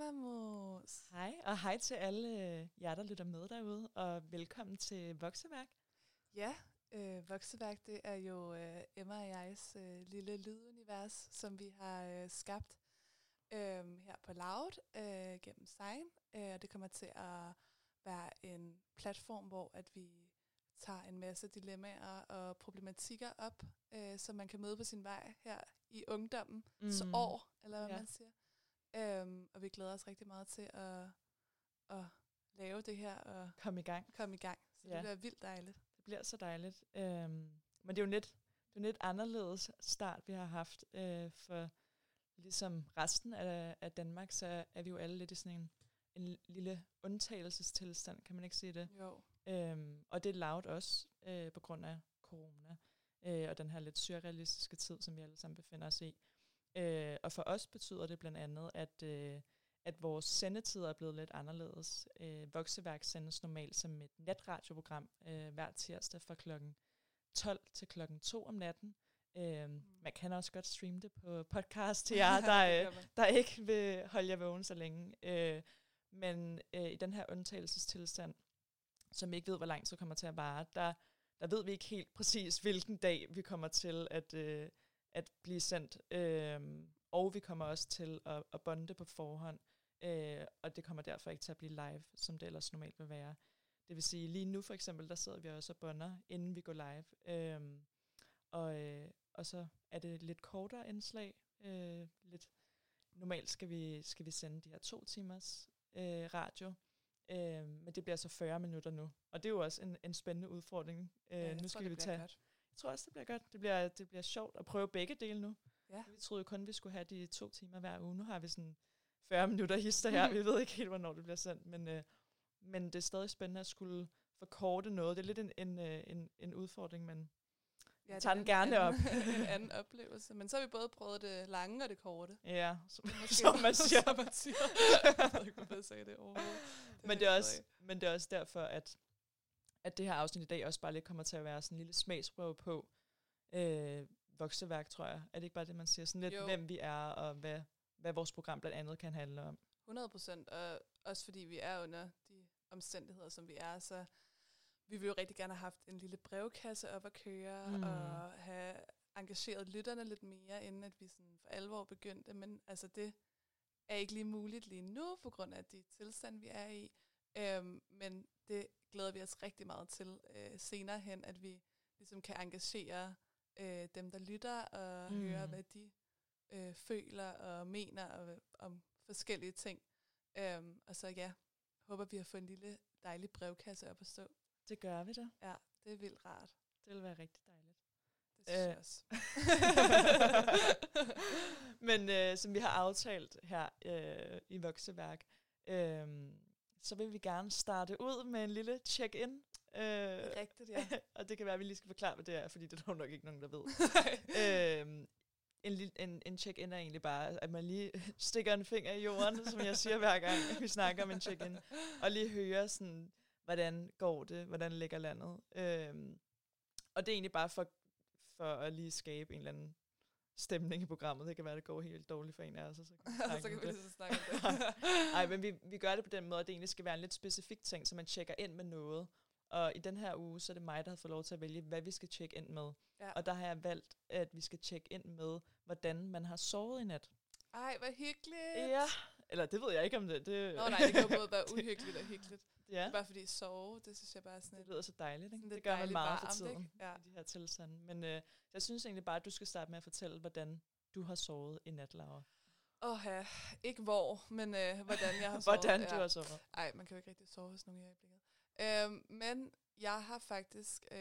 Emma Mos. Hej, og hej til alle øh, jer, der lytter med derude, og velkommen til Vokseværk. Ja, øh, Vokseværk, det er jo øh, Emma og jegs øh, lille lydunivers, som vi har øh, skabt øh, her på Loud øh, gennem Sign. Øh, og det kommer til at være en platform, hvor at vi tager en masse dilemmaer og problematikker op, øh, som man kan møde på sin vej her i ungdommen, mm. så år, eller hvad ja. man siger. Øhm, og vi glæder os rigtig meget til at, at lave det her og komme i gang. Komme i gang. Så ja. det bliver vildt dejligt. Det bliver så dejligt. Øhm, men det er jo lidt, det er lidt anderledes start, vi har haft. Øh, for ligesom resten af, af Danmark, så er vi jo alle lidt i sådan en, en lille undtagelsestilstand, kan man ikke sige det? Jo. Øhm, og det er loud også øh, på grund af corona øh, og den her lidt surrealistiske tid, som vi alle sammen befinder os i. Øh, og for os betyder det blandt andet, at, øh, at vores sendetider er blevet lidt anderledes. Øh, Vokseværk sendes normalt som et netradioprogram øh, hver tirsdag fra klokken 12 til klokken 2 om natten. Øh, mm. Man kan også godt streame det på podcast til jer, der, øh, der ikke vil holde jer vågen så længe. Øh, men øh, i den her undtagelsestilstand, som vi ikke ved, hvor lang tid kommer til at vare, der, der ved vi ikke helt præcis, hvilken dag vi kommer til at, øh, at blive sendt. Øh, og vi kommer også til at, at bonde på forhånd, øh, og det kommer derfor ikke til at blive live, som det ellers normalt vil være. Det vil sige, lige nu for eksempel, der sidder vi også og bonder, inden vi går live. Øh, og, øh, og så er det lidt kortere indslag. Øh, lidt Normalt skal vi, skal vi sende de her to timers øh, radio, øh, men det bliver så 40 minutter nu. Og det er jo også en, en spændende udfordring. Øh, ja, nu skal tror, vi tage. Godt. Jeg tror også, det bliver godt. Det bliver, det bliver sjovt at prøve begge dele nu. Ja. Vi troede jo kun, vi skulle have de to timer hver uge. Nu har vi sådan 40 minutter hister her. vi ved ikke helt, hvornår det bliver sendt, men, øh, men det er stadig spændende at skulle forkorte noget. Det er lidt en, en, øh, en, en udfordring, men ja, tager den gerne en, op. en anden oplevelse. Men så har vi både prøvet det lange og det korte. Ja, som, det som man siger. som man siger. jeg ved ikke, jeg sagde det overhovedet. Det men, det er også, men det er også derfor, at, at det her afsnit i dag også bare lidt kommer til at være sådan en lille smagsprøve på øh, vokseværk, tror jeg. Er det ikke bare det, man siger? Sådan lidt, jo. hvem vi er, og hvad, hvad vores program blandt andet kan handle om. 100 procent, og også fordi vi er under de omstændigheder, som vi er, så vi vil jo rigtig gerne have haft en lille brevkasse op at køre, mm. og have engageret lytterne lidt mere, inden at vi sådan for alvor begyndte. Men altså det er ikke lige muligt lige nu, på grund af de tilstand, vi er i. Øhm, men det glæder vi os rigtig meget til øh, senere hen, at vi ligesom kan engagere øh, dem, der lytter, og mm. høre, hvad de øh, føler og mener og, om forskellige ting. Øhm, og så ja, håber vi har fået en lille dejlig brevkasse op at stå. Det gør vi da. Ja, det er vildt rart. Det vil være rigtig dejligt. Det synes øh. jeg også. Men øh, som vi har aftalt her øh, i Vokseværk, øh, så vil vi gerne starte ud med en lille check-in. Øh, Rigtigt, ja. og det kan være, at vi lige skal forklare, hvad det er, fordi det er nok ikke nogen, der ved. øh, en, en, en check-in er egentlig bare, at man lige stikker en finger i jorden, som jeg siger hver gang, vi snakker om en check-in, og lige hører sådan, hvordan går det, hvordan ligger landet. Øhm, og det er egentlig bare for, for at lige skabe en eller anden stemning i programmet. Det kan være, det går helt dårligt for en af os. Så kan vi, så kan vi lige så snakke om det. Nej, men vi, vi gør det på den måde, at det egentlig skal være en lidt specifik ting, så man tjekker ind med noget. Og i den her uge, så er det mig, der har fået lov til at vælge, hvad vi skal tjekke ind med. Ja. Og der har jeg valgt, at vi skal tjekke ind med, hvordan man har sovet i nat. Ej, hvor hyggeligt. Ja, eller det ved jeg ikke om det. det Nå nej, det kan både være uhyggeligt og hyggeligt. Ja. Det bare fordi sove, det synes jeg bare er sådan Det lyder så dejligt, ikke? Det gør man meget varmt, for tiden, ja. i de her tilstande. Men øh, jeg synes egentlig bare, at du skal starte med at fortælle, hvordan du har sovet i nat, Laura. Åh ja, ikke hvor, men øh, hvordan jeg har sovet. hvordan du ja. har sovet. Nej, man kan jo ikke rigtig sove hos nogen i øjeblikket. Øhm, men jeg har faktisk, øh,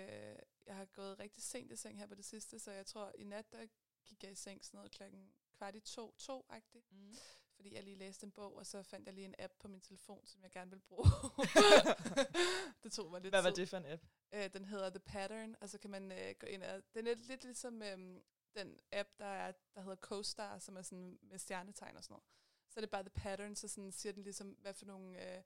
jeg har gået rigtig sent i seng her på det sidste, så jeg tror, i nat, der gik jeg i seng sådan noget klokken kvart i to, to-agtigt. Mm fordi jeg lige læste en bog, og så fandt jeg lige en app på min telefon, som jeg gerne vil bruge. det tog mig lidt Hvad var det for en app? Øh, den hedder The Pattern, og så kan man øh, gå ind og... Den er lidt ligesom øh, den app, der, er, der hedder CoStar, som er sådan med stjernetegn og sådan noget. Så er det bare The Pattern, så sådan siger den ligesom, hvad for nogle... Øh,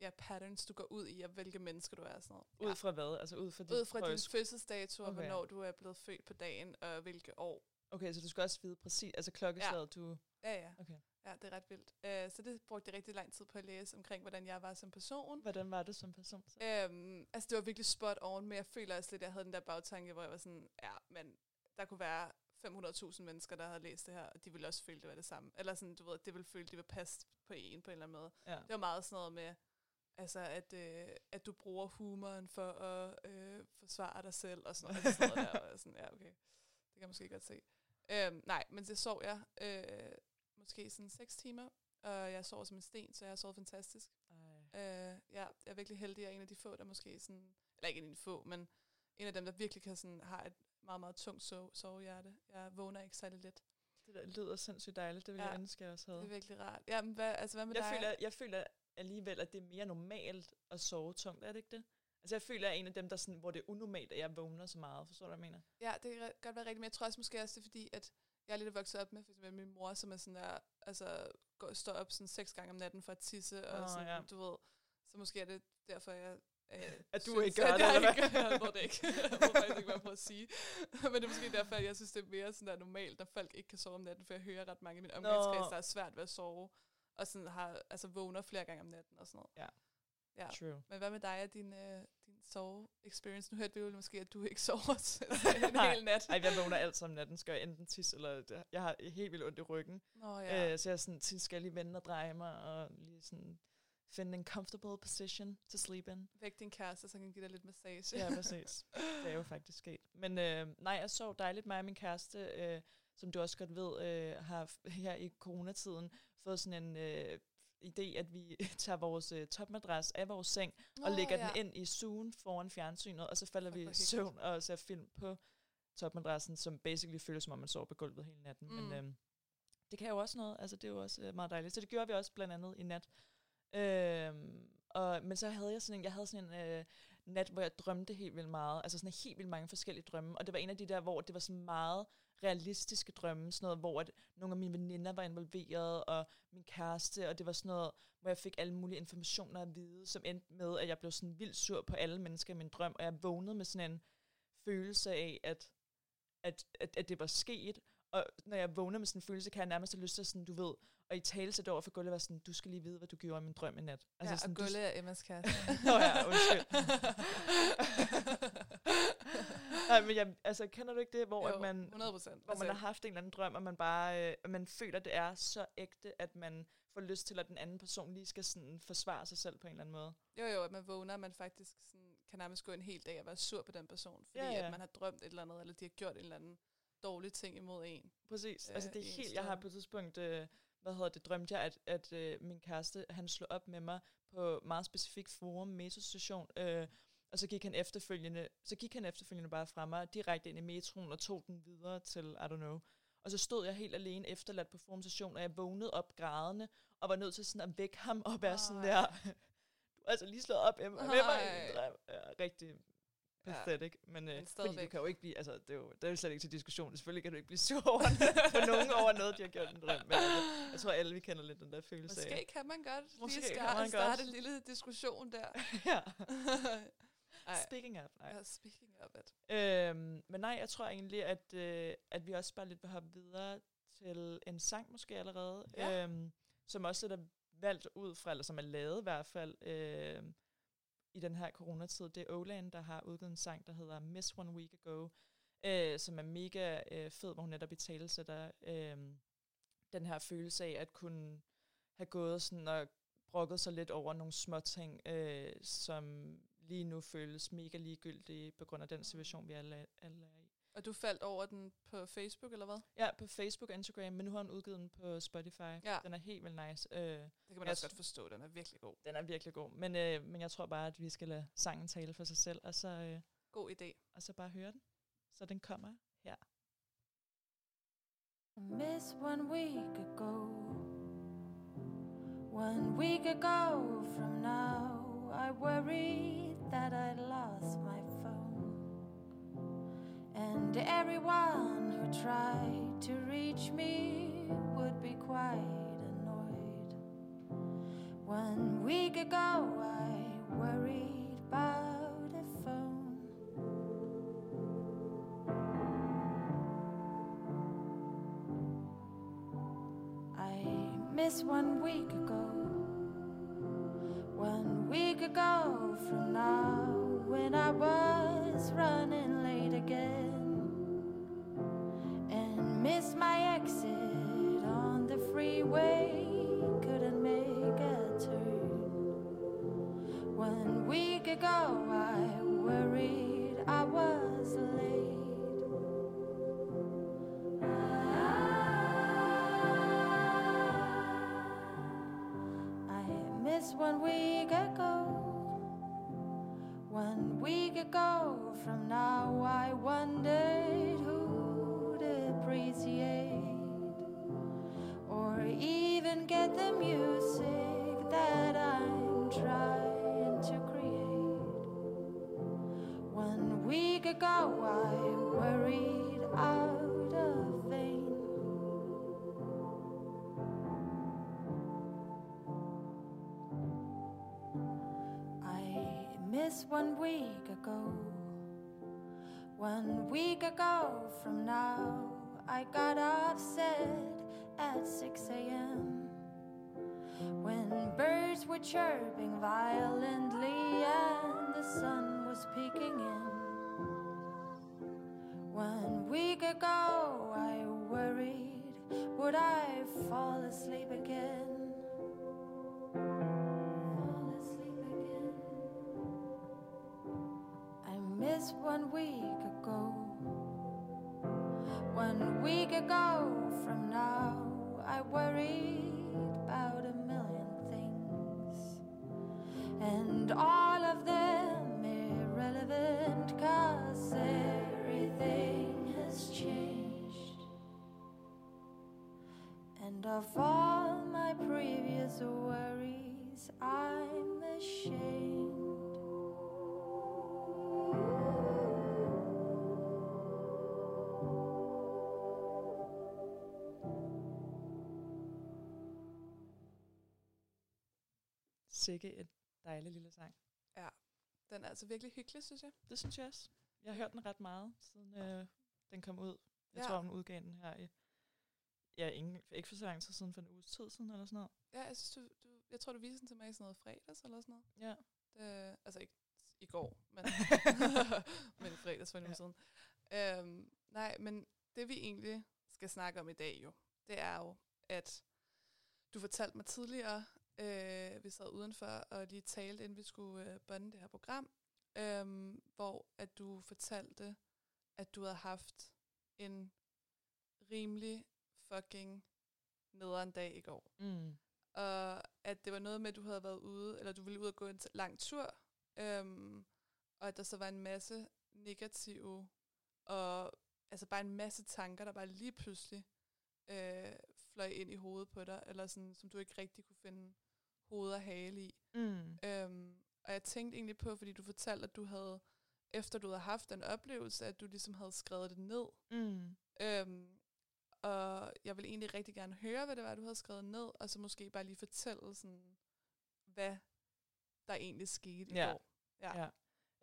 ja, patterns, du går ud i, og hvilke mennesker du er. Sådan noget. Ud fra hvad? Altså ud fra, ud fra din fødselsdato, okay. og hvornår du er blevet født på dagen, og hvilke år. Okay, så du skal også vide præcis, altså klokkeslaget, ja. du... Ja, ja. Okay. Ja, det er ret vildt. Uh, så det brugte jeg rigtig lang tid på at læse omkring, hvordan jeg var som person. Hvordan var det som person? Så? Um, altså, det var virkelig spot on, men jeg føler også lidt, at jeg havde den der bagtanke, hvor jeg var sådan, ja, men der kunne være 500.000 mennesker, der havde læst det her, og de ville også føle, det var det samme. Eller sådan, du ved, det ville føle, det ville passe på en på en eller anden måde. Ja. Det var meget sådan noget med, altså, at, øh, at du bruger humoren for at øh, forsvare dig selv, og sådan noget, sådan noget der. Og sådan, ja, okay, det kan jeg måske godt se. Øhm, nej, men det sov jeg øh, måske sådan 6 timer, og jeg sov som en sten, så jeg har sovet fantastisk. Øh, ja, jeg er virkelig heldig, jeg er en af de få, der måske sådan, eller ikke en af de få, men en af dem, der virkelig kan sådan, har et meget, meget tungt sove, sovehjerte. Jeg vågner ikke særlig let. Det der lyder sindssygt dejligt. Det ville Ja, jeg ønske, jeg også havde. Det er virkelig rart. Ja, men hvad, altså, hvad med Jeg dig? føler, jeg føler alligevel, at det er mere normalt at sove tungt, er det ikke det? Altså jeg føler, at jeg er en af dem, der sådan, hvor det er unormalt, at jeg vågner så meget. Forstår du, hvad jeg mener? Ja, det kan godt være rigtigt, men jeg tror også måske også, det er fordi, at jeg er lidt vokset op med, for eksempel min mor, som er sådan der, altså, går, står op sådan seks gange om natten for at tisse, og Nå, sådan, ja. du ved, så måske er det derfor, jeg øh, At du synes, ikke gør at det, jeg eller ikke hvad? gør- Jeg det ikke. jeg faktisk ikke, hvad jeg at sige. Men det er måske derfor, at jeg synes, det er mere sådan der normalt, når folk ikke kan sove om natten, for jeg hører ret mange i min omgangskreds, der er svært ved at sove, og sådan har, altså vågner flere gange om natten og sådan noget. Ja. Ja. True. Men hvad med dig og din, øh, din sove-experience? Nu hørte vi jo måske, at du ikke sover en Nej. hel nat. Ej, jeg vågner altid om natten, skal jeg enten tisse, eller jeg har helt vildt ondt i ryggen. Nå Ja. Øh, så jeg sådan, skal jeg lige vende og dreje mig, og lige sådan finde en comfortable position to sleep in. Væk din kæreste, så han kan give dig lidt massage. Ja, præcis. Det er jo faktisk sket. Men øh, nej, jeg sov dejligt. Mig og min kæreste, øh, som du også godt ved, øh, har her i coronatiden fået sådan en øh, idé, at vi tager vores øh, topmadras af vores seng, og lægger den ind i sugen foran fjernsynet, og så falder Fuck, vi i søvn og ser film på topmadrassen, som basically føles som om, man sover på gulvet hele natten. Mm. Men øh, det kan jo også noget, altså det er jo også øh, meget dejligt. Så det gjorde vi også blandt andet i nat. Øh, og, men så havde jeg sådan en, jeg havde sådan en øh, nat, hvor jeg drømte helt vildt meget, altså sådan helt vildt mange forskellige drømme, og det var en af de der, hvor det var sådan meget realistiske drømme, sådan noget, hvor at nogle af mine veninder var involveret, og min kæreste, og det var sådan noget, hvor jeg fik alle mulige informationer at vide, som endte med, at jeg blev sådan vildt sur på alle mennesker i min drøm, og jeg vågnede med sådan en følelse af, at, at, at, at det var sket, og når jeg vågner med sådan en følelse, kan jeg nærmest have lyst til sådan, du ved, og i tale til over for Gulle var sådan, du skal lige vide, hvad du gjorde i min drøm i nat. Altså ja, sådan, og du- Gulle er Emmas kæreste. Nå ja, undskyld. Nej, men jeg, altså, kender du ikke det, hvor jo, at man, 100 procent. hvor man har haft en eller anden drøm, og man bare, øh, man føler, det er så ægte, at man får lyst til, at den anden person lige skal sådan forsvare sig selv på en eller anden måde. Jo, jo, at man vågner, og man faktisk sådan, kan nærmest gå en hel dag og være sur på den person, fordi Ja, ja, at man har drømt et eller andet, eller de har gjort en eller anden dårlig ting imod en. Præcis. Øh, altså, det er ens helt, jeg har på et tidspunkt, øh, hvad hedder det, drømte jeg, at, at øh, min kæreste, han slog op med mig på meget specifikt forum, metrostation, øh, og så gik han efterfølgende, så gik han efterfølgende bare fra mig direkte ind i metroen og tog den videre til, I don't know. Og så stod jeg helt alene efterladt på forumstation, og jeg vågnede op grædende, og var nødt til sådan at vække ham af sådan Ej. der, du har altså lige slået op med mig. Ja, rigtig Ja. pathetic, men, øh, Men fordi du kan jo ikke blive, altså det er jo, det er jo slet ikke til diskussion, selvfølgelig kan du ikke blive sur på nogen over noget, de har gjort en drøm, men altså, jeg tror alle vi kender lidt den der følelse af. Måske kan man godt Måske lige kan starte, man starte en lille diskussion der. ja. Speaking of, nej. ja, speaking of it. Øhm, men nej, jeg tror egentlig, at, øh, at vi også bare lidt vil hoppe videre til en sang måske allerede, Ja. øhm, som også er valgt ud fra, eller som er lavet i hvert fald, øh, i den her coronatid. Det er Olan, der har udgivet en sang, der hedder Miss One Week Ago, øh, som er mega øh, fed, hvor hun netop i tale sætter øh, den her følelse af at kunne have gået sådan og brokket sig lidt over nogle små ting, øh, som lige nu føles mega ligegyldige på grund af den situation, vi alle, alle er i. Og du faldt over den på Facebook, eller hvad? Ja, på Facebook og Instagram, men nu har hun udgivet den på Spotify. Ja. Den er helt vildt nice. Øh, Det kan man også godt forstå, den er virkelig god. den er virkelig god. Men, øh, men jeg tror bare, at vi skal lade sangen tale for sig selv, og så, øh, God idé. og så bare høre den. Så den kommer her. Miss one week ago. One week ago from now, I worried that I lost my phone. And everyone who tried to reach me would be quite annoyed. One week ago, I worried about a phone. I miss one week ago. One week ago from now, when I was running late again, and missed my exit on the freeway, couldn't make a turn. One week ago, I worried I was late. One week ago. One week ago from now, I wondered who'd appreciate or even get the music that I'm trying to create. One week ago, I one week ago. One week ago from now, I got upset at 6 a.m. When birds were chirping violently and the sun was peeking in. One week ago, I worried would I fall asleep again? Missed one week ago. One week ago from now, I worried about a million things, and all of them irrelevant, cause everything has changed. And of all Sikke et dejligt lille sang. Den er altså virkelig hyggelig, synes jeg. Det synes jeg også. Jeg har hørt den ret meget, siden øh, den kom ud. Jeg Ja. tror, hun udgav den her i... Ja, ingen, ikke for så lang tid siden, for en uges tid siden eller sådan noget. Ja, jeg, synes, du, du, jeg tror, du viste den til mig i sådan noget fredags eller sådan noget. Ja. Det, altså ikke i går, men, men i fredags for en uge Ja. siden. Øhm, nej, men det vi egentlig skal snakke om i dag jo, det er jo, at du fortalte mig tidligere, øh, vi sad udenfor og lige talte, inden vi skulle øh, bonde det her program, øhm, hvor at du fortalte, at du havde haft en rimelig fucking nederen dag i går. Mm. Og at det var noget med, at du havde været ude, eller du ville ud og gå en lang tur, øhm, og at der så var en masse negative, og altså bare en masse tanker, der bare lige pludselig øh, fløj ind i hovedet på dig, eller sådan, som du ikke rigtig kunne finde hoved og hale i. Mm. Øhm, og jeg tænkte egentlig på, fordi du fortalte, at du havde, efter du havde haft den oplevelse, at du ligesom havde skrevet det ned. Mm. Øhm, og jeg vil egentlig rigtig gerne høre, hvad det var, du havde skrevet ned, og så måske bare lige fortælle, sådan, hvad der egentlig skete i Ja. går. Ja.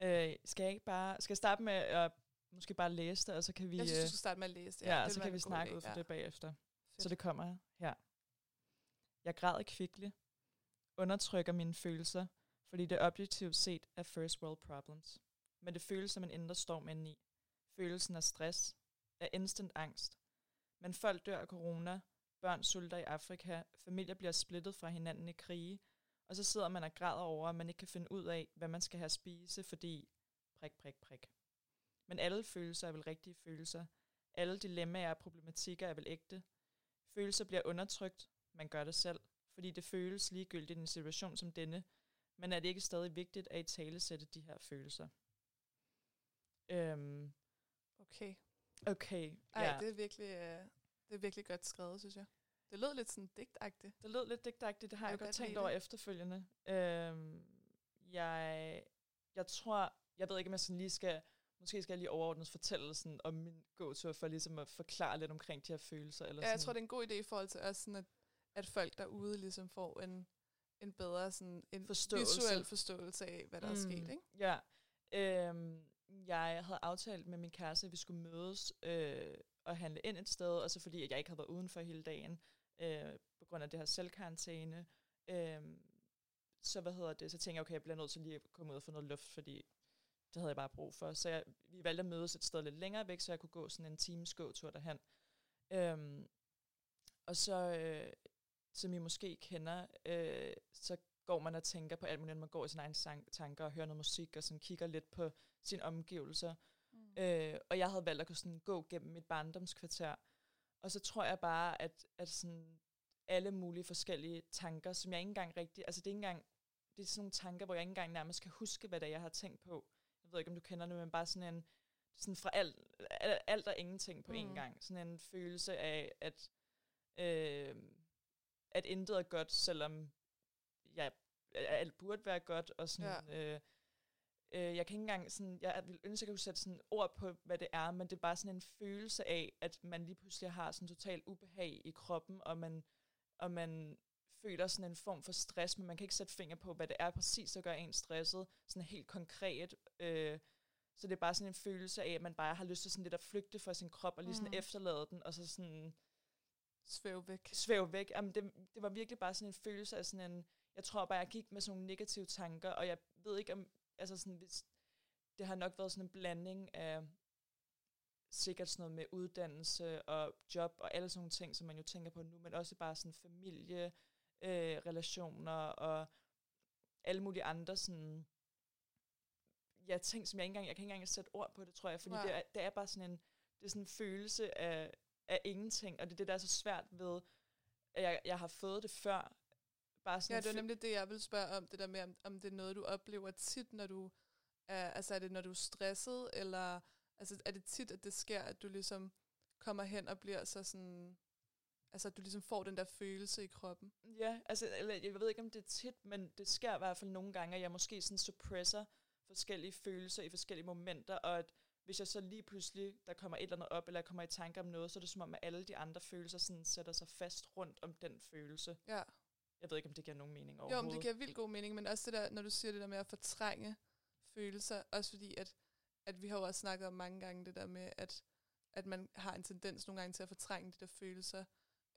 Ja. Øh, skal jeg ikke bare... Skal jeg starte med at måske bare læse det, og så kan vi... Jeg synes, øh, du skal starte med at læse det. Ja, det og vil så kan vi snakke idé. ud fra ja. det bagefter. Så Fedt. det kommer her. Jeg græder kvicklig, undertrykker mine følelser, fordi det objektivt set er first world problems. Men det føles som en indre storm indeni. Følelsen af stress, af instant angst. Men folk dør af corona, børn sulter i Afrika, familier bliver splittet fra hinanden i krige, og så sidder man og græder over, at man ikke kan finde ud af, hvad man skal have at spise, fordi prik, prik, prik. Men alle følelser er vel rigtige følelser. Alle dilemmaer og problematikker er vel ægte. Følelser bliver undertrykt, man gør det selv, fordi det føles ligegyldigt i en situation som denne, men er det ikke stadig vigtigt at i tale sætte de her følelser? Øhm, Okay. okay, Ej, ja. det er virkelig, øh, det er virkelig godt skrevet, synes jeg. Det lød lidt sådan digtagtigt. Det lød lidt digtagtigt, det har Jeg jeg, godt tænkt over det. efterfølgende. Øhm, jeg, jeg tror, jeg ved ikke, om jeg sådan lige skal, måske skal jeg lige overordnet fortælle sådan, om min gåtur, for ligesom at forklare lidt omkring de her følelser. Eller Ja, jeg sådan. tror, det er en god idé i forhold til os, sådan at, at folk derude ligesom får en, en bedre sådan, en Forståelse. visuel forståelse af, hvad der mm. er sket. Ikke? Ja. Øhm, jeg havde aftalt med min kæreste, at vi skulle mødes øh, og handle ind et sted, og så fordi at jeg ikke havde været udenfor hele dagen, øh, på grund af det her selvkarantæne. Øh, så hvad hedder det, så tænkte jeg, okay, jeg bliver nødt til lige at komme ud og få noget luft, fordi det havde jeg bare brug for. Så jeg, vi valgte at mødes et sted lidt længere væk, så jeg kunne gå sådan en times gåtur derhen. Øhm, og så, øh, som I måske kender, øh, så går man og tænker på alt muligt, man går i sine egne sang- tanker og hører noget musik, og sådan kigger lidt på sine omgivelser. Mm. Øh, og jeg havde valgt at kunne sådan gå gennem mit barndomskvarter. Og så tror jeg bare, at, at sådan alle mulige forskellige tanker, som jeg ikke engang rigtig, altså det er ikke engang, det er sådan nogle tanker, hvor jeg ikke engang nærmest kan huske, hvad det er, jeg har tænkt på. Jeg ved ikke, om du kender det, men bare sådan en, sådan fra alt, alt og ingenting på mm. én gang. Sådan en følelse af, at, øh, at intet er godt, selvom jeg, alt burde være godt, og sådan, ja. øh, øh, jeg kan ikke engang sådan, jeg vil ønske, at jeg kunne sætte sådan ord på, hvad det er, men det er bare sådan en følelse af, at man lige pludselig har sådan total ubehag i kroppen, og man, og man føler sådan en form for stress, men man kan ikke sætte finger på, hvad det er præcis, der gør en stresset, sådan helt konkret. Øh, så det er bare sådan en følelse af, at man bare har lyst til sådan lidt at flygte fra sin krop, og lige sådan mm. efterlade den, og så sådan... Svæv væk. Svæv væk. Jamen, det, det var virkelig bare sådan en følelse af sådan en... Jeg tror bare, jeg gik med sådan nogle negative tanker, og jeg ved ikke om... Altså sådan, hvis, det har nok været sådan en blanding af sikkert sådan noget med uddannelse og job og alle sådan nogle ting, som man jo tænker på nu, men også bare sådan familie, øh, relationer og alle mulige andre sådan ja, ting, som jeg ikke engang, jeg kan ikke engang sætte ord på det, tror jeg, fordi det er, det er bare sådan en, det er sådan en følelse af, af ingenting, og det er det, der er så svært ved, at jeg, jeg har fået det før. Bare sådan ja, det er nemlig det, jeg vil spørge om, det der med, om, om det er noget, du oplever tit, når du er, altså er det, når du er stresset, eller altså, er det tit, at det sker, at du ligesom kommer hen og bliver så sådan, altså at du ligesom får den der følelse i kroppen? Ja, altså, eller, jeg ved ikke, om det er tit, men det sker i hvert fald nogle gange, at jeg måske sådan suppresser forskellige følelser i forskellige momenter, og at hvis jeg så lige pludselig, der kommer et eller andet op, eller jeg kommer i tanke om noget, så er det som om, at alle de andre følelser sådan sætter sig fast rundt om den følelse. Ja. Jeg ved ikke, om det giver nogen mening overhovedet. Jo, men det giver vildt god mening, men også det der, når du siger det der med at fortrænge følelser, også fordi, at, at vi har jo også snakket om mange gange det der med, at, at man har en tendens nogle gange til at fortrænge de der følelser.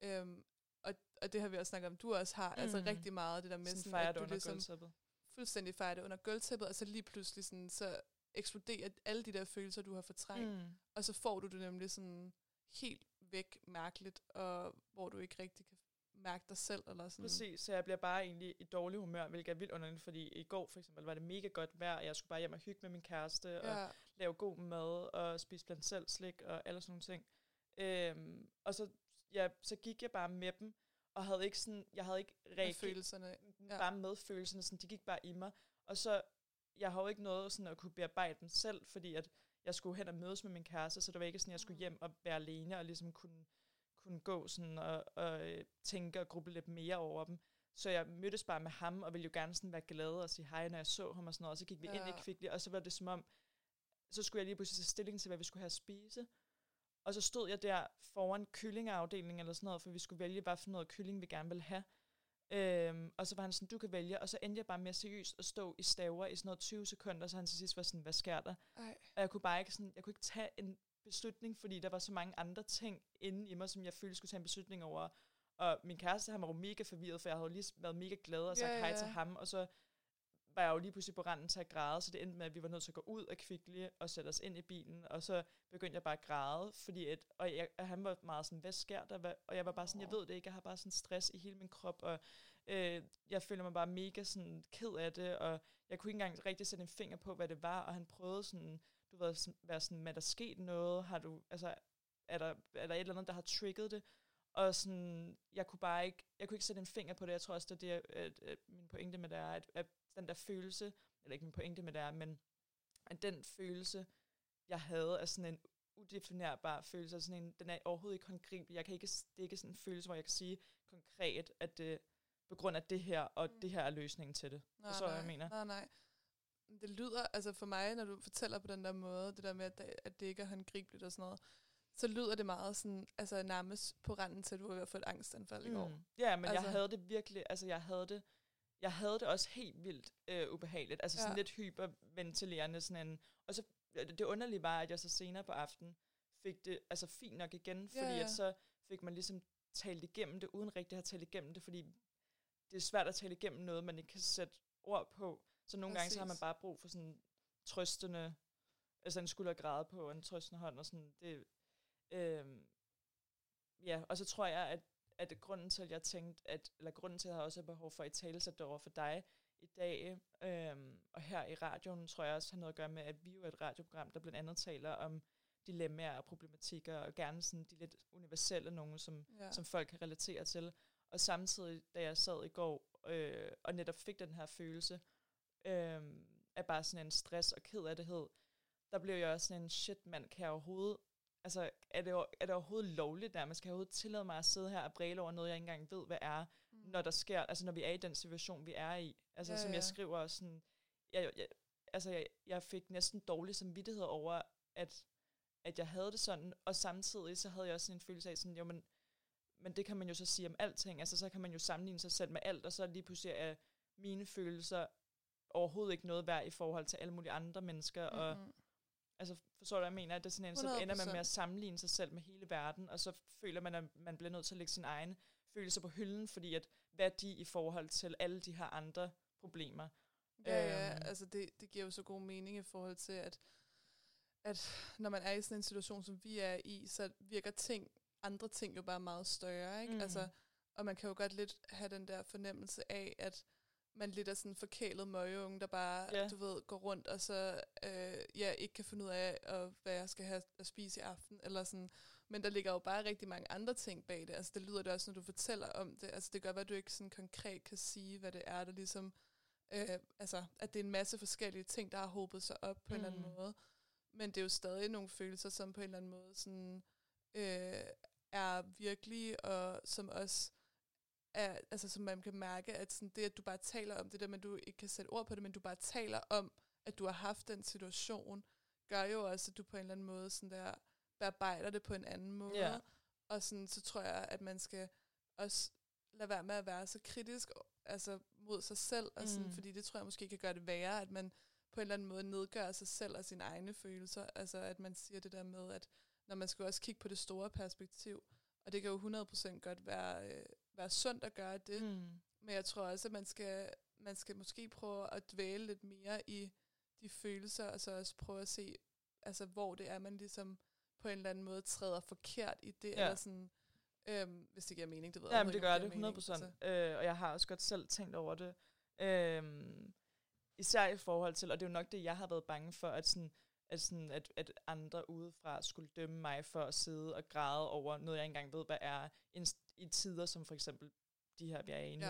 Øhm, og, og det har vi også snakket om, du også har, altså mm. altså rigtig meget det der med, sådan, sådan at du ligesom, fuldstændig fejre det under gulvtæppet, og så lige pludselig sådan, så eksploderer alle de der følelser, du har fortrængt, mm. og så får du det nemlig sådan helt væk mærkeligt, og hvor du ikke rigtig kan mærke dig selv. Eller sådan. Præcis, så jeg bliver bare egentlig i dårlig humør, hvilket er vildt underligt, fordi i går for eksempel var det mega godt vejr, og jeg skulle bare hjem og hygge med min kæreste, ja. og lave god mad, og spise blandt selv slik, og alle sådan nogle ting. Øhm, og så, ja, så gik jeg bare med dem, og havde ikke sådan, jeg havde ikke rigtig, følelserne. Ja. bare med følelserne, sådan, de gik bare i mig. Og så, jeg har jo ikke noget sådan at kunne bearbejde dem selv, fordi at jeg skulle hen og mødes med min kæreste, så det var ikke sådan, at jeg skulle hjem og være alene, og ligesom kunne, kunne gå sådan og, og øh, tænke og gruble lidt mere over dem. Så jeg mødtes bare med ham, og ville jo gerne sådan være glad og sige hej, når jeg så ham og sådan noget, og så gik vi ja. ind i kvickly, og så var det som om, så skulle jeg lige pludselig tage stilling til, hvad vi skulle have at spise. Og så stod jeg der foran kyllingeafdelingen eller sådan noget, for vi skulle vælge, hvad for noget kylling vi gerne ville have. Øhm, og så var han sådan, du kan vælge, og så endte jeg bare med seriøst at stå i staver i sådan noget 20 sekunder, så han til sidst var sådan, hvad sker der? Ej. Og jeg kunne bare ikke sådan, jeg kunne ikke tage en beslutning, fordi der var så mange andre ting inde i mig, som jeg følte skulle tage en beslutning over. Og min kæreste, han var jo mega forvirret, for jeg havde lige været mega glad og sagt ja, hej ja. til ham, og så var jeg jo lige pludselig på randen til at græde, så det endte med, at vi var nødt til at gå ud af Kvickly og sætte os ind i bilen, og så begyndte jeg bare at græde, fordi et, og, jeg, og han var meget sådan, hvad sker der? Og jeg var bare sådan, jeg ved det ikke, jeg har bare sådan stress i hele min krop, og øh, jeg føler mig bare mega sådan ked af det, og jeg kunne ikke engang rigtig sætte en finger på, hvad det var, og han prøvede sådan, du ved, være sådan, med der sket noget, har du, altså, er der, er der et eller andet, der har trigget det? Og sådan, jeg kunne bare ikke, jeg kunne ikke sætte en finger på det. Jeg tror også, det er det, at, at min pointe med det er, at, at den der følelse, eller ikke min pointe med det er, men at den følelse, jeg havde, er sådan en udefinerbar følelse, sådan en, den er overhovedet ikke konkret. Jeg kan ikke, det er ikke sådan en følelse, hvor jeg kan sige konkret, at det på grund af det her, og mm. det her er løsningen til det. Nej, så, jeg mener. Nej, nej. Det lyder, altså for mig, når du fortæller på den der måde, det der med, at det, at det ikke er håndgribeligt og sådan noget, så lyder det meget sådan, altså nærmest på randen til, at du har ved at få et angstanfald mm. i går. Ja, men altså. jeg havde det virkelig, altså jeg havde det, jeg havde det også helt vildt øh, ubehageligt. Altså sådan ja. lidt hyperventilerende. Sådan en, og så det underlige var, at jeg så senere på aftenen fik det altså fint nok igen, fordi ja, ja. at så fik man ligesom talt igennem det, uden rigtig at have talt igennem det, fordi det er svært at tale igennem noget, man ikke kan sætte ord på. Så nogle Præcis. gange så har man bare brug for sådan trøstende, altså en skulder græde på, og en trøstende hånd, og sådan, det, øh, ja, og så tror jeg, at, at grunden til, at jeg tænkte, at, eller grunden til, at jeg også har behov for at tale sig over for dig i dag, øh, og her i radioen, tror jeg også har noget at gøre med, at vi jo er et radioprogram, der blandt andet taler om dilemmaer og problematikker, og gerne sådan de lidt universelle nogle, som, ja. som folk kan relatere til. Og samtidig, da jeg sad i går, øh, og netop fik den her følelse øh, af bare sådan en stress og ked af det, der blev jeg også sådan en, shit mand, kan jeg overhovedet, altså er det, er det overhovedet lovligt der? Man skal overhovedet tillade mig at sidde her og bræle over noget, jeg ikke engang ved, hvad er, mm. når der sker, altså når vi er i den situation, vi er i. Altså ja, som ja. jeg skriver sådan, jeg, jeg, altså jeg, jeg fik næsten dårlig samvittighed over, at at jeg havde det sådan, og samtidig så havde jeg også en følelse af sådan, jo, men, men det kan man jo så sige om alting, altså så kan man jo sammenligne sig selv med alt, og så lige pludselig er mine følelser overhovedet ikke noget værd i forhold til alle mulige andre mennesker, mm-hmm. og altså forstår du, hvad jeg mener, at det er sådan en, så ender man med at sammenligne sig selv med hele verden, og så føler man, at man bliver nødt til at lægge sin egen følelser på hylden, fordi at, hvad er de i forhold til alle de her andre problemer? Ja, ja, øhm. altså det, det giver jo så god mening i forhold til, at at når man er i sådan en situation, som vi er i, så virker ting, andre ting jo bare meget større, ikke? Mm. Altså, og man kan jo godt lidt have den der fornemmelse af, at man lidt er sådan en forkælet møgeunge, der bare, yeah. du ved, går rundt, og så øh, ja, ikke kan finde ud af, og, hvad jeg skal have at spise i aften, eller sådan. Men der ligger jo bare rigtig mange andre ting bag det. Altså, det lyder det også, når du fortæller om det. Altså, det gør, at du ikke sådan konkret kan sige, hvad det er, der ligesom, øh, altså, at det er en masse forskellige ting, der har håbet sig op på mm. en eller anden mm. måde. Men det er jo stadig nogle følelser, som på en eller anden måde sådan, øh, er virkelige, og som også er, altså som man kan mærke, at sådan det, at du bare taler om det der, men du ikke kan sætte ord på det, men du bare taler om, at du har haft den situation, gør jo også, at du på en eller anden måde sådan der, bearbejder det på en anden måde. Yeah. Og sådan, så tror jeg, at man skal også lade være med at være så kritisk altså mod sig selv, og sådan, mm. fordi det tror jeg måske kan gøre det værre, at man på en eller anden måde nedgøre sig selv og sine egne følelser. Altså at man siger det der med, at når man skal også kigge på det store perspektiv, og det kan jo 100% godt være, øh, være sundt at gøre det, mm. men jeg tror også, at man skal, man skal måske prøve at dvæle lidt mere i de følelser, og så også prøve at se, altså hvor det er, man ligesom på en eller anden måde træder forkert i det, ja. eller sådan, øhm, hvis det giver mening, det ved jeg Ja, men det gør det, 100%. Mening, altså. øh, og jeg har også godt selv tænkt over det. Øhm, Især i forhold til, og det er jo nok det, jeg har været bange for, at, sådan, at, sådan, at, at andre udefra skulle dømme mig for at sidde og græde over noget, jeg ikke engang ved, hvad er, i, i tider som for eksempel de her, vi er i nu.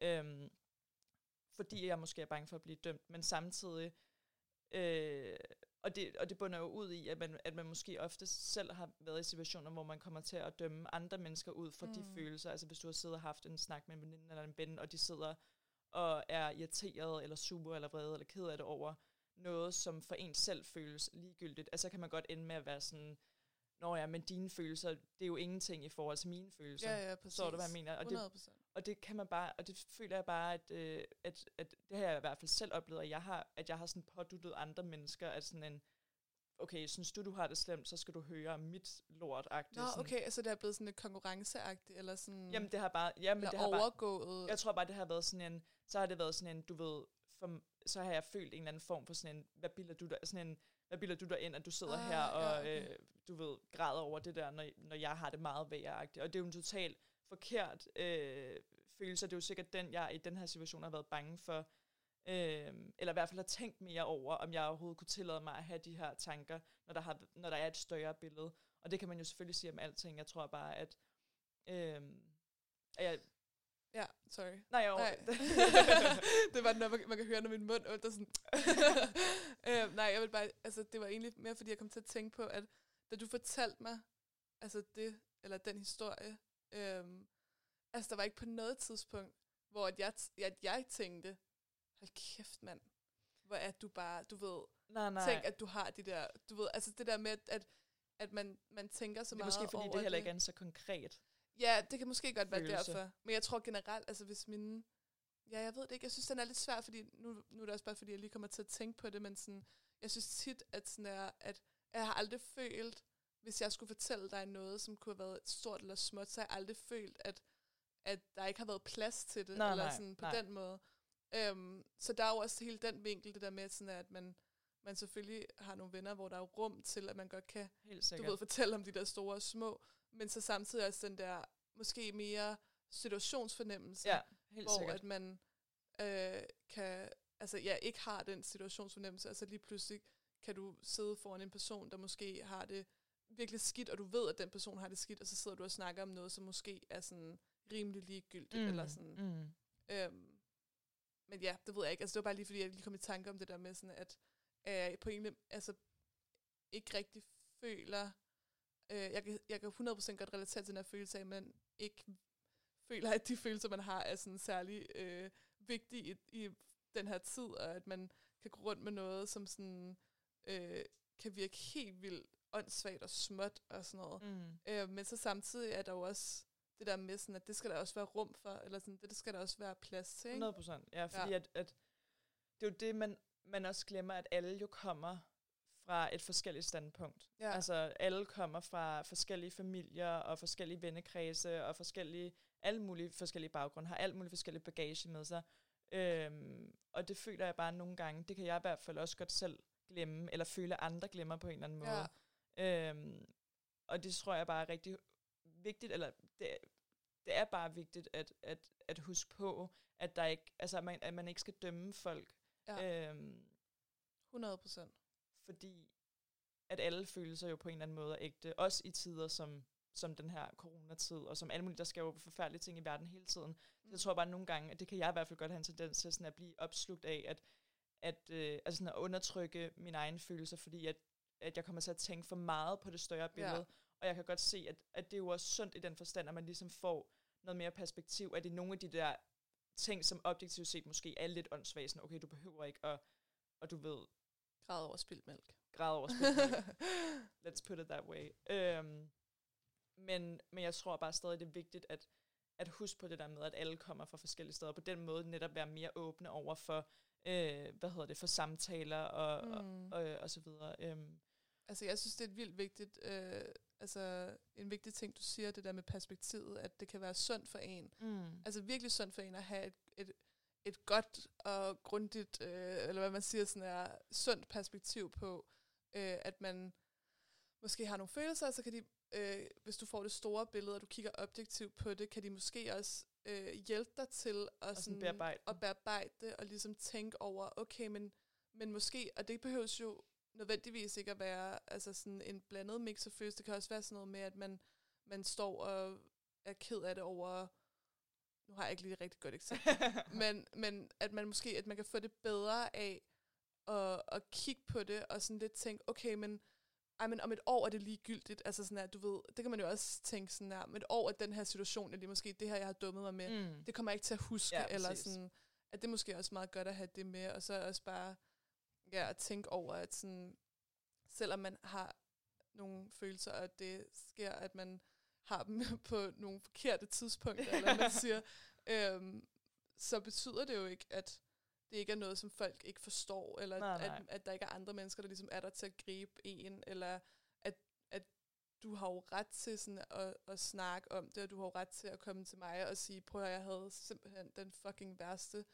Ja. Øhm, fordi jeg måske er bange for at blive dømt, men samtidig, øh, og, det, og det bunder jo ud i, at man, at man måske ofte selv har været i situationer, hvor man kommer til at dømme andre mennesker ud for mm. de følelser. Altså hvis du har siddet og haft en snak med en veninde eller en ven, og de sidder og er irriteret, eller super, eller vred, eller ked af det over noget, som for en selv føles ligegyldigt, altså kan man godt ende med at være sådan, Nå ja, men dine følelser, det er jo ingenting i forhold til mine følelser. Ja, ja, præcis. Så du, hvad jeg mener? Og 100%. Det, og det kan man bare, og det føler jeg bare, at, øh, at, at det har jeg i hvert fald selv oplevet, at jeg har, at jeg har sådan påduttet andre mennesker, at sådan en, okay, synes du, du har det slemt, så skal du høre mit lort -agtigt. Nå, sådan. okay, altså det er blevet sådan et konkurrenceagtigt, eller sådan... Jamen, det har bare... Jamen, det har overgået... Bare, jeg tror bare, det har været sådan en... Så har det været sådan en, du ved... For, så har jeg følt en eller anden form for sådan en... Hvad bilder du der? Sådan en... Hvad bilder du der ind, at du sidder ah, her og, ja, okay. øh, du ved, græder over det der, når, når jeg har det meget væragtigt. Og det er jo en totalt forkert øh, følelse, det er jo sikkert den, jeg i den her situation har været bange for, Øh, eller i hvert fald har tænkt mere over, om jeg overhovedet kunne tillade mig at have de her tanker, når der, har, når der er et større billede. Og det kan man jo selvfølgelig sige om alting. Jeg tror bare, at... Øh, at jeg, Ja, sorry. Nej, jo. Nej. det var, når man, kan høre, når min mund er sådan... øh, nej, jeg vil bare... Altså, det var egentlig mere, fordi jeg kom til at tænke på, at da du fortalte mig, altså det, eller den historie, øhm, altså der var ikke på noget tidspunkt, hvor at jeg, at jeg tænkte, hold kæft mand, hvor er du bare, du ved, nej, nej. tænk, at du har de der, du ved, altså det der med, at, at man, man tænker så meget Det er måske, fordi det heller ikke er så konkret. Ja, det kan måske godt følelse. være derfor. Men jeg tror generelt, altså hvis mine, ja, jeg ved det ikke, jeg synes, den er lidt svær, fordi nu, nu er det også bare, fordi jeg lige kommer til at tænke på det, men sådan, jeg synes tit, at sådan er, at jeg har aldrig følt, hvis jeg skulle fortælle dig noget, som kunne have været stort eller småt, så har jeg aldrig følt, at, at der ikke har været plads til det, Nej, eller nej, sådan på nej. den måde. Øhm, så der er jo også hele den vinkel, det der med, sådan at man, man selvfølgelig har nogle venner, hvor der er rum til, at man godt kan du ved, fortælle om de der store og små, men så samtidig også den der måske mere situationsfornemmelse, ja, helt hvor sikkert. at man øh, kan, altså ja, ikke har den situationsfornemmelse, altså lige pludselig kan du sidde foran en person, der måske har det virkelig skidt, og du ved, at den person har det skidt, og så sidder du og snakker om noget, som måske er sådan rimelig ligegyldigt, mm. eller sådan. Mm. Øhm, men ja, det ved jeg ikke. Altså, det var bare lige, fordi jeg lige kom i tanke om det der med, sådan, at jeg på en altså, ikke rigtig føler... Øh, jeg, kan, jeg kan 100% godt relatere til den her følelse af, at man ikke føler, at de følelser, man har, er sådan særlig øh, vigtige i, i den her tid, og at man kan gå rundt med noget, som sådan øh, kan virke helt vildt åndssvagt og småt og sådan noget. Mm. Øh, men så samtidig er der jo også det der med, sådan, at det skal der også være rum for, eller sådan, det, skal der også være plads til. Ikke? 100 procent, ja, fordi ja. At, at det er jo det, man, man også glemmer, at alle jo kommer fra et forskelligt standpunkt. Ja. Altså, alle kommer fra forskellige familier og forskellige vennekredse og forskellige, alle mulige forskellige baggrunde, har alt muligt forskellige bagage med sig. Øhm, og det føler jeg bare nogle gange, det kan jeg i hvert fald også godt selv glemme, eller føle, at andre glemmer på en eller anden måde. Ja. Øhm, og det tror jeg bare er rigtig vigtigt, eller det, det er bare vigtigt at, at, at huske på, at der ikke, altså at man, at man ikke skal dømme folk, Ja. øhm, 100 procent. Fordi at alle følelser jo på en eller anden måde er ægte, også i tider som, som den her coronatid, og som alle mulige, der sker jo forfærdelige ting i verden hele tiden. Så jeg tror bare nogle gange, at det kan jeg i hvert fald godt have en tendens til sådan at blive opslugt af, at, at, øh, altså sådan at undertrykke mine egne følelser, fordi at, at jeg kommer til at tænke for meget på det større billede. Ja. Og jeg kan godt se, at, at det er jo også sundt i den forstand, at man ligesom får noget mere perspektiv, at det er nogle af de der ting, som objektivt set måske er lidt åndssvage, sådan, okay, du behøver ikke at, og du ved, Græd over spildt mælk. græde over spillet. Let's put it that way. Øhm, men, men jeg tror bare stadig, det er vigtigt at, at huske på det der med, at alle kommer fra forskellige steder. På den måde netop være mere åbne over for, øh, hvad hedder det, for samtaler og, mm. og, og, og så videre. Øhm, Altså, jeg synes, det er et vildt vigtigt, øh, altså, en vigtig ting, du siger, det der med perspektivet, at det kan være sundt for en. mm. Altså, virkelig sundt for en at have et, et, et godt og grundigt, øh, eller hvad man siger, sådan er sundt perspektiv på, øh, at man måske har nogle følelser, så kan de, øh, hvis du får det store billede, og du kigger objektivt på det, kan de måske også øh, hjælpe dig til at, sådan bearbejde at bearbejde det, og ligesom tænke over, okay, men, men måske, og det behøves jo nødvendigvis ikke at være altså sådan en blandet mix af følelser. Det kan også være sådan noget med, at man, man står og er ked af det over, nu har jeg ikke lige et rigtig godt eksempel, men, men at man måske, at man kan få det bedre af at, at kigge på det, og sådan lidt tænke, okay, men, ej, men om et år er det ligegyldigt. Altså sådan her, du ved, det kan man jo også tænke sådan her, om et år er den her situation, eller måske det her, jeg har dummet mig med, mm. det kommer jeg ikke til at huske, ja, eller præcis. sådan, at det er måske også meget godt at have det med, og så også bare, ja, at tænke over, at sådan, selvom man har nogle følelser, og det sker, at man har dem på nogle forkerte tidspunkter, eller hvad man siger, øhm, så betyder det jo ikke, at det ikke er noget, som folk ikke forstår, eller Nej, nej. At, at der ikke er andre mennesker, der ligesom er der til at gribe en, eller at, at du har jo ret til sådan at, at snakke om det, og du har jo ret til at komme til mig og sige, prøv at jeg havde simpelthen den fucking værste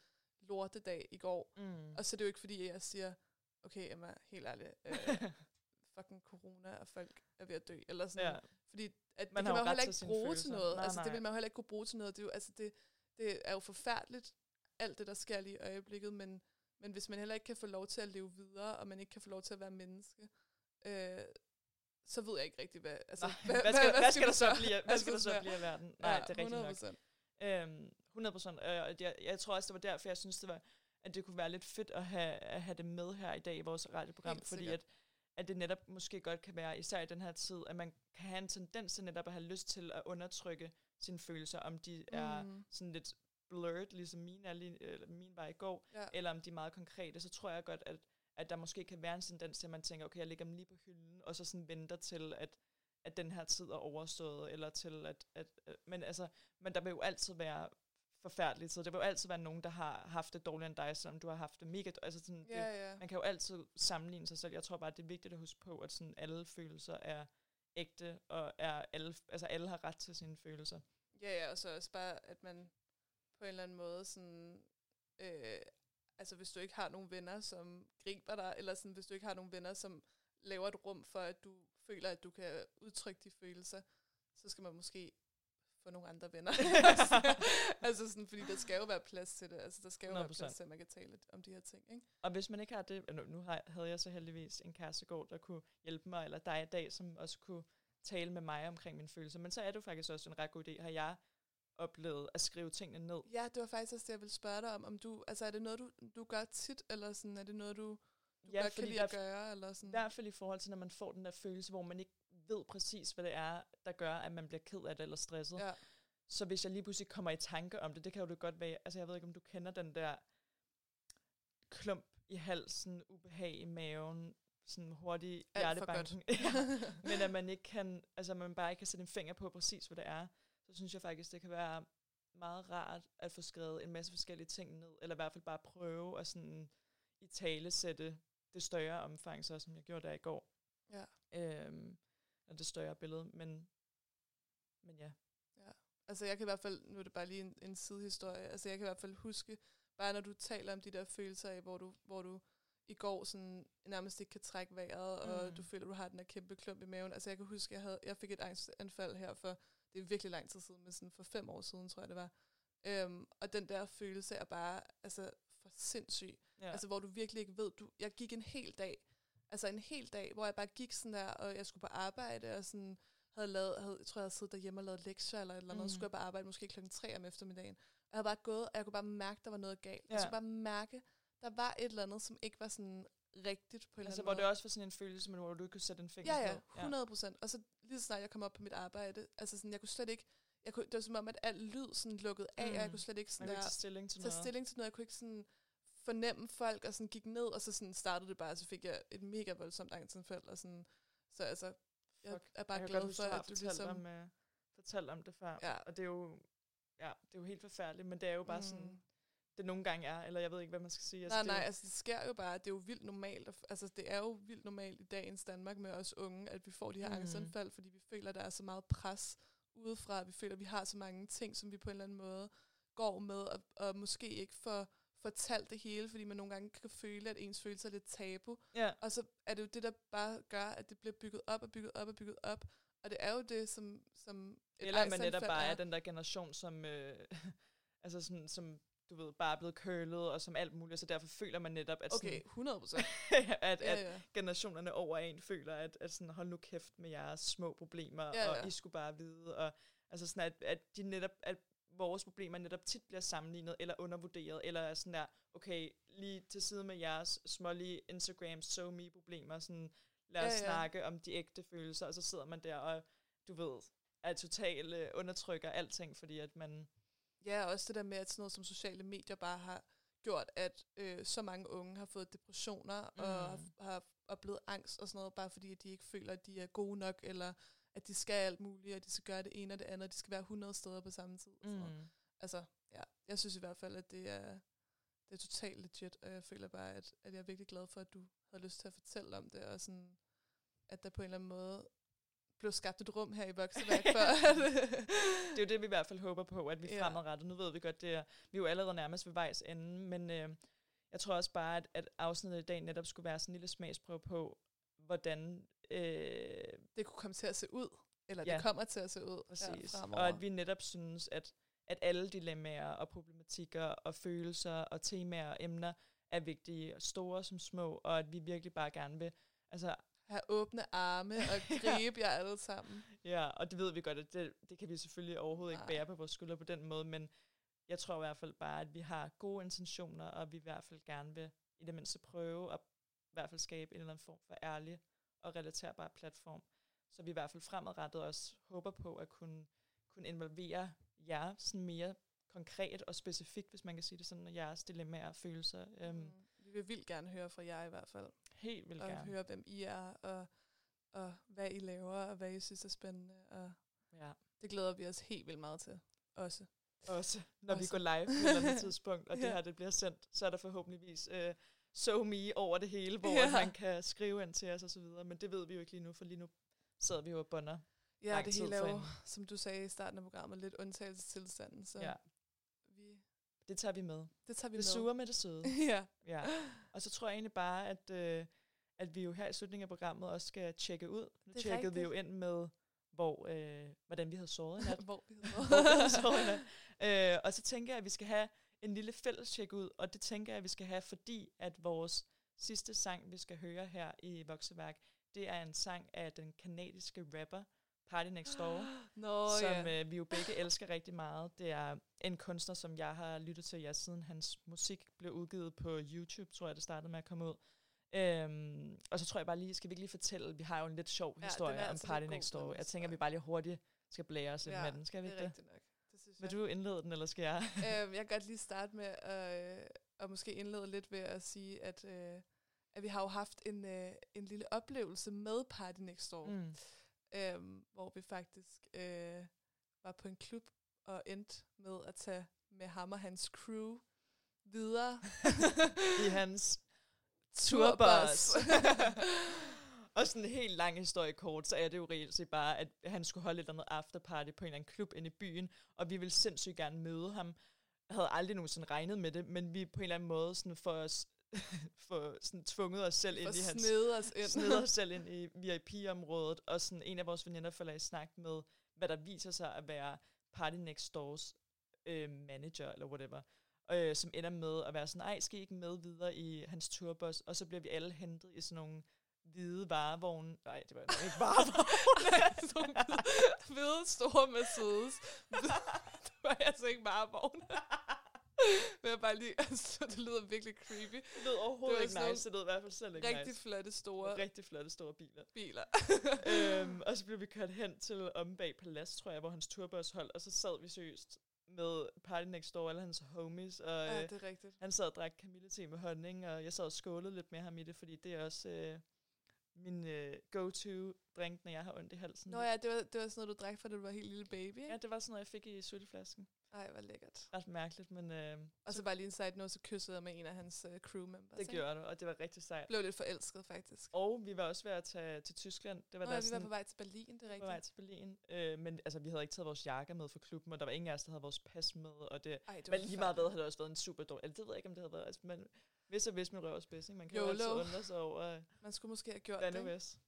lortedag i går. Mm. Og så er det jo ikke fordi, jeg siger, okay Emma, helt ærligt, øh, fucking corona, og folk er ved at dø, eller sådan. ja. Fordi at Man det kan man jo heller ikke bruge følelser. til noget. Nej, altså, det nej. vil man jo heller ikke kunne bruge til noget. Det er jo, altså, det, det er jo forfærdeligt, alt det, der sker lige i øjeblikket, men, men hvis man heller ikke kan få lov til at leve videre, og man ikke kan få lov til at være menneske, øh, så ved jeg ikke rigtig, hvad... Altså, Nej, hvad, hvad, skal, hvad skal der så blive, hvad skal der så blive af verden? Nej, Ja, det er rigtigt nok. 100%. Øhm, 100 procent. Øh, jeg, jeg tror også, det var derfor, jeg synes, det var, at det kunne være lidt fedt at have, at have det med her i dag i vores radioprogram, Helt fordi sikkert. at, at det netop måske godt kan være, især i den her tid, at man kan have en tendens til netop at have lyst til at undertrykke sine følelser, om de er Mm. sådan lidt blurred, ligesom mine, er lige, eller mine var i går, Ja. eller om de er meget konkrete, så tror jeg godt, at, at der måske kan være en tendens til, at man tænker, okay, jeg lægger dem lige på hylden, og så sådan venter til, at, at den her tid er overstået, eller til at, at, at men altså, men der vil jo altid være forfærdelige tider. Der vil jo altid være nogen, der har haft det dårligere end dig, selvom du har haft det mega, altså sådan, det, Ja, ja. man kan jo altid sammenligne sig selv. Jeg tror bare, det er vigtigt at huske på, at sådan alle følelser er ægte, og er alle, altså alle har ret til sine følelser. Ja, ja, og så også bare, at man på en eller anden måde sådan... Øh, altså hvis du ikke har nogen venner, som griber dig, eller sådan, hvis du ikke har nogen venner, som laver et rum for, at du føler, at du kan udtrykke de følelser, så skal man måske få nogle andre venner. altså sådan, fordi der skal jo være plads til det. Altså der skal jo 100%. være plads til, at man kan tale om de her ting. Ikke? Og hvis man ikke har det, nu, nu havde jeg så heldigvis en kærestegård, der kunne hjælpe mig, eller dig i dag, som også kunne tale med mig omkring mine følelser. Men så er det faktisk også en ret god idé. Har jeg oplevet at skrive tingene ned? Ja, det var faktisk også det, jeg ville spørge dig om. om du, altså er det noget, du, du gør tit, eller sådan, er det noget, du, du ja, godt kan lide at gøre? Eller sådan? I hvert fald i forhold til, når man får den der følelse, hvor man ikke ved præcis, hvad det er, der gør, at man bliver ked af det eller stresset. Ja. Så hvis jeg lige pludselig kommer i tanke om det, det kan jo det godt være, altså jeg ved ikke, om du kender den der klump i halsen, ubehag i maven, sådan hurtig hjertebanken. ja. Men at man ikke kan, altså man bare ikke kan sætte en finger på præcis, hvad det er, så synes jeg faktisk, det kan være meget rart at få skrevet en masse forskellige ting ned, eller i hvert fald bare prøve at sådan i tale sætte det større omfang, så som jeg gjorde der i går. Ja. Øhm, og det større billede, men, men ja. Ja, altså jeg kan i hvert fald, nu er det bare lige en, en sidehistorie, altså jeg kan i hvert fald huske, bare når du taler om de der følelser af, hvor du, hvor du i går sådan nærmest ikke kan trække vejret, mm. og du føler, du har den der kæmpe klump i maven. Altså jeg kan huske, jeg, havde, jeg fik et angstanfald her for, det er virkelig lang tid siden, men sådan for fem år siden, tror jeg det var. Øhm, og den der følelse er bare, altså for sindssyg. Ja. Altså hvor du virkelig ikke ved, du, jeg gik en hel dag, altså en hel dag, hvor jeg bare gik sådan der, og jeg skulle på arbejde, og sådan havde lavet, havde, jeg tror, jeg havde siddet derhjemme og lavet lektier eller et eller andet, mm. skulle jeg på arbejde måske klokken 3 om eftermiddagen. Og jeg havde bare gået, og jeg kunne bare mærke, der var noget galt. Ja. Jeg skulle bare mærke, der var et eller andet, som ikke var sådan rigtigt på en altså, eller anden hvor det også var sådan en følelse, men hvor du ikke kunne sætte en finger ja, ja, 100 procent. Ja. Og så lige så snart jeg kom op på mit arbejde, altså sådan, jeg kunne slet ikke, jeg kunne, det var som om, at alt lyd sådan lukkede af, mm. og jeg kunne slet ikke sådan der, tage stilling til tage noget. stilling til noget. Jeg kunne ikke sådan fornemme folk, og sådan gik ned, og så sådan startede det bare, og så fik jeg et mega voldsomt angstanfald, og sådan, så altså, jeg Fuck. er bare jeg glad for, at du ligesom... Om, uh, fortalt om det før, ja. og det er jo, ja, det er jo helt forfærdeligt, men det er jo bare mm. sådan, det nogle gange er, eller jeg ved ikke, hvad man skal sige. Altså, nej, nej, altså det sker jo bare, det er jo vildt normalt, altså det er jo vildt normalt i dagens Danmark med os unge, at vi får de her mm. angstanfald, fordi vi føler, der er så meget pres udefra, vi føler, vi har så mange ting, som vi på en eller anden måde går med, og, og måske ikke får fortalt det hele, fordi man nogle gange kan føle, at ens følelser er lidt tabu. Ja. Og så er det jo det, der bare gør, at det bliver bygget op og bygget op og bygget op. Og det er jo det, som... som Eller man netop bare er den der generation, som... Øh, altså sådan, som du ved, bare er blevet curlet og som alt muligt, så derfor føler man netop, at, okay, 100% at, ja, ja. at generationerne over en føler, at, at sådan, hold nu kæft med jeres små problemer, ja, ja. og I skulle bare vide, og altså sådan, at, at de netop, at vores problemer netop tit bliver sammenlignet eller undervurderet, eller er sådan der, okay, lige til side med jeres smålige Instagram so me problemer, sådan, lad os ja, ja. snakke om de ægte følelser, og så sidder man der og, du ved, er totalt øh, undertrykker alting, fordi at man Ja, også det der med, at sådan noget som sociale medier bare har gjort, at øh, så mange unge har fået depressioner mm. og har, oplevet angst og sådan noget, bare fordi at de ikke føler, at de er gode nok, eller at de skal alt muligt, og de skal gøre det ene og det andet, og de skal være 100 steder på samme tid. Og sådan noget. Mm. Altså, ja, jeg synes i hvert fald, at det er, det er totalt legit, og jeg føler bare, at, at jeg er virkelig glad for, at du havde lyst til at fortælle om det, og sådan, at der på en eller anden måde blev skabt et rum her i Vokseværk for. det er jo det, vi i hvert fald håber på, at vi ja. fremadrettet. Nu ved vi godt, det er, vi er jo allerede nærmest ved vejs ende, men øh, jeg tror også bare, at, at afsnittet i dag netop skulle være sådan en lille smagsprøve på, hvordan... Øh, det kunne komme til at se ud, eller ja, det kommer til at se ud. Præcis. Ja, og at vi netop synes, at, at alle dilemmaer og problematikker og følelser og temaer og emner er vigtige, store som små, og at vi virkelig bare gerne vil altså, have åbne arme og gribe jer alle sammen. Ja, og det ved vi godt, at det, det kan vi selvfølgelig overhovedet Nej. ikke bære på vores skuldre på den måde, men jeg tror i hvert fald bare, at vi har gode intentioner, og vi i hvert fald gerne vil i det mindste prøve at i hvert fald skabe en eller anden form for ærlig og relaterbar platform, så vi i hvert fald fremadrettet også håber på at kunne, kunne involvere jer sådan mere konkret og specifikt, hvis man kan sige det sådan, og jeres dilemmaer og følelser. Øhm. Mm. Vi vil vildt gerne høre fra jer i hvert fald. Helt vildt og gerne. høre, hvem I er, og, og hvad I laver, og hvad I synes er spændende. Og ja. Det glæder vi os helt vildt meget til. Også. Også, når også. vi går live på et eller andet tidspunkt, og ja. det her det bliver sendt, så er der forhåbentligvis uh, so me over det hele, hvor ja. man kan skrive ind til os og så videre. Men det ved vi jo ikke lige nu, for lige nu sidder vi jo og bunder. Ja, det hele er jo, som du sagde i starten af programmet, lidt undtagelsestilstanden. Så Ja, vi, det tager vi med. det tager vi Det med. sure med det søde. ja. Ja. Og så tror jeg egentlig bare, at, øh, at vi jo her i slutningen af programmet også skal tjekke ud. Nu Det tjekkede vi jo rigtigt. ind med, hvor, øh, hvordan vi havde sovet i nat. Hvor vi hvor vi havde sovet i nat. Øh, og så tænker jeg, at vi skal have en lille fælles tjek ud, og det tænker jeg, at vi skal have, fordi at vores sidste sang, vi skal høre her i Vokseværk, det er en sang af den kanadiske rapper Party Next Door, Nå, som ja. øh, vi jo begge elsker rigtig meget. Det er en kunstner, som jeg har lyttet til, ja, siden hans musik blev udgivet på YouTube, tror jeg, det startede med at komme ud. Øhm, og så tror jeg bare lige, skal vi ikke lige fortælle, vi har jo en lidt sjov den historie om altså Party Next Door. Jeg tænker, vi bare lige hurtigt skal blære os Ja, med den. Skal vi ikke det? rigtigt nok. Det synes Vil du indlede den, eller skal jeg? øhm, jeg kan godt lige starte med at, øh, at måske indlede lidt ved at sige, at, øh, at vi har jo haft en, øh, en lille oplevelse med Party Next Door. Mm. øhm, hvor vi faktisk øh, var på en klub og endte med at tage med ham og hans crew videre. I hans Turbus. Og sådan en helt lang historie kort, så er det jo reelt set bare, at han skulle holde et eller andet afterparty på en eller anden klub inde i byen, og vi ville sindssygt gerne møde ham. Jeg havde aldrig nogensinde regnet med det, men vi på en eller anden måde sådan for os, for sådan tvunget os selv ind i hans snede os ind. os selv ind i VIP-området, og sådan en af vores veninder falder i snak med, hvad der viser sig at være Party Next Doors øh, manager, eller whatever, øh, som ender med at være sådan, ej, skal I ikke med videre i hans turbus, og så bliver vi alle hentet i sådan nogle hvide varevogne. Nej, det var ikke varevogne. Sådan nogle hvide, store Mercedes. det var altså ikke bare vogn. Men jeg bare lige, altså, det lyder virkelig creepy. det lød overhovedet Det ikke nice, det lød i hvert fald selv ikke Rigtig nice. flotte, store Rigtig flotte store biler. biler. øhm, og så blev vi kørt hen til om bag Palads, tror jeg, hvor hans turbus holdt, og så sad vi seriøst med Party Next Door, alle hans homies, og ja, øh, det er rigtigt. han sad og drak kamillete med honning, og jeg sad og skålede lidt med ham i det, fordi det er også øh, min øh, go-to-drink, når jeg har ondt i halsen. Nå ja, det var, det var sådan noget, du drak, for da du var helt lille baby, ikke? Ja, det var sådan noget, jeg fik i sutteflasken. Ej, hvor lækkert. Ret mærkeligt, men øh, Og så bare lige en side note, så kyssede jeg med en af hans uh, crew members. det ikke? gjorde det, og det var rigtig sejt. Blev lidt forelsket, faktisk. Og vi var også ved at tage til Tyskland. Det var Nå, der ja, vi var sådan, på vej til Berlin, det er på vej rigtigt. til Berlin. Øh, men altså, vi havde ikke taget vores jakker med fra klubben, og der var ingen af os, der havde vores pas med. Og det, Ej, det men lige meget hvad havde det også været en super dårlig... Altså, det ved jeg ikke, om det havde været... Altså, men hvis og hvis min røv er spids, ikke? Man kan jo altid YOLO. undre sig over, øh, Man skulle måske have gjort det, hvis.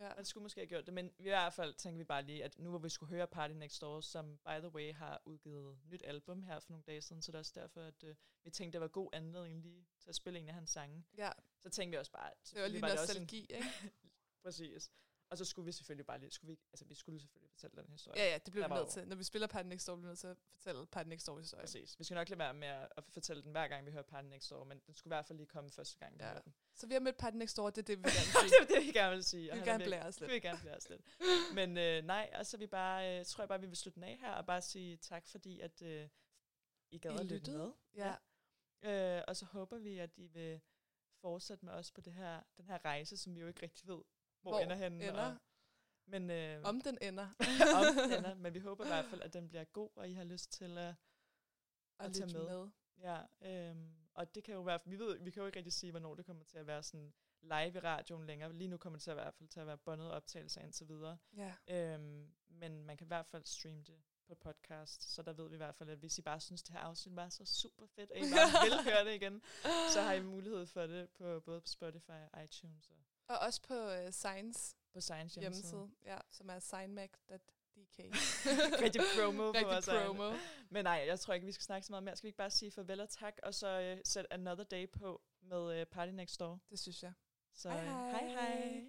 Ja. Man skulle måske have gjort det, men i hvert fald tænkte vi bare lige, at nu hvor vi skulle høre Party Next Door, som by the way har udgivet nyt album her for nogle dage siden, så det er også derfor, at øh, vi tænkte, det var god anledning lige til at spille en af hans sange. ja, Så tænkte vi også bare, at det var lige det også en- nostalgi, ikke? Præcis. Og så skulle vi selvfølgelig bare lige, skulle vi, altså vi skulle selvfølgelig fortælle den historie. Ja, ja, det blev vi nødt til. Når vi spiller Party Next Door, bliver vi nødt til at fortælle Party Next Door historie. Præcis. Vi skal nok lade være med at, fortælle den hver gang, vi hører Party Next Door, men den skulle i hvert fald lige komme første gang, vi Ja. hører den. Så vi har mødt Party Next Door, det er det, vi vil gerne det sige. er det, vi gerne vil sige. Vi Og vil er gerne blære os lidt. Vi vil gerne blære os lidt. Men øh, nej, altså vi bare, øh, tror jeg bare, vi vil slutte den af her, og bare sige tak, fordi at øh, I gad I at lytte med. Ja. Øh, og så håber vi, at I vil fortsætte med os på det her, den her rejse, som vi jo ikke rigtig ved, hvor, Hvor ender henne. ender. Og, men, øh, Om den ender. om den ender. Men vi håber i hvert fald, at den bliver god, og I har lyst til at, Og at tage med. med. Ja, øhm, og det kan jo være, vi ved, vi kan jo ikke rigtig sige, hvornår det kommer til at være sådan live i radioen længere. Lige nu kommer det til at være, i hvert fald til at være bundet optagelser indtil videre. Ja. Øhm, men man kan i hvert fald streame det på podcast, så der ved vi i hvert fald, at hvis I bare synes, det her afsnit var så super fedt, og I bare vil høre det igen, så har I mulighed for det på både på Spotify og iTunes og Og også på uh, Science på Science hjemmeside. hjemmeside, ja, som er signmac.dk. Rigtig promo på vores egen. promo. Men nej, jeg tror ikke, vi skal snakke så meget mere. Skal vi ikke bare sige farvel og tak, og så øh, sætte Another Day på med øh, Party Next Door? Det synes jeg. Så Hej, øh, hej. hej hej.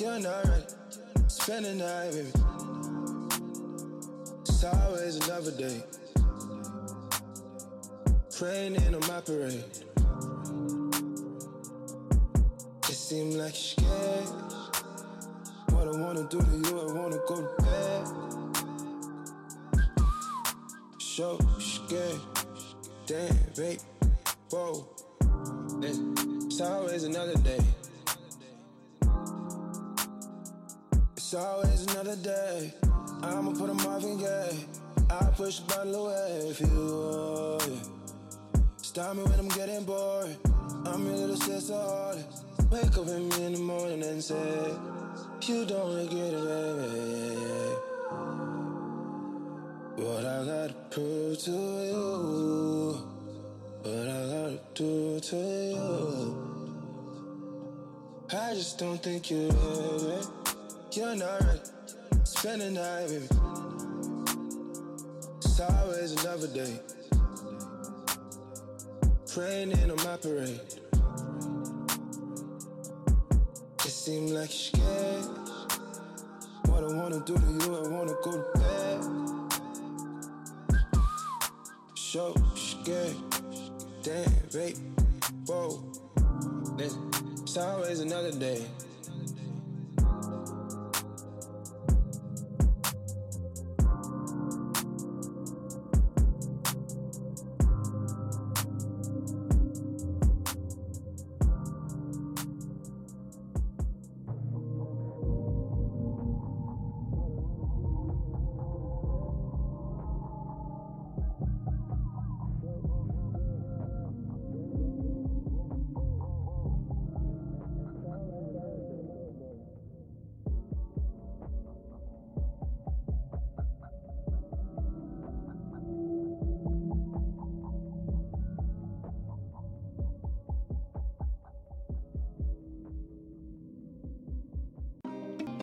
You're not. Spend the night, baby. It's always another day. Praying in on my parade. It seems like you're scared. What I wanna do to you, I wanna go to bed. So scared. Damn, babe. Whoa. It's always another day. It's always another day. I'ma put them off and gay. I'll push the bottle away if you it. Stop me when I'm getting bored. I'm your little sister. Wake up with me in the morning and say, You don't regret it, baby. What I gotta prove to you. What I gotta do to you. I just don't think you're ready. You're not ready. Spend the night with me. It's always another day. Raining on my parade. It seems like you're scared. What I wanna do to you, I wanna go to bed. So scared. Damn, babe. Whoa. It's always another day.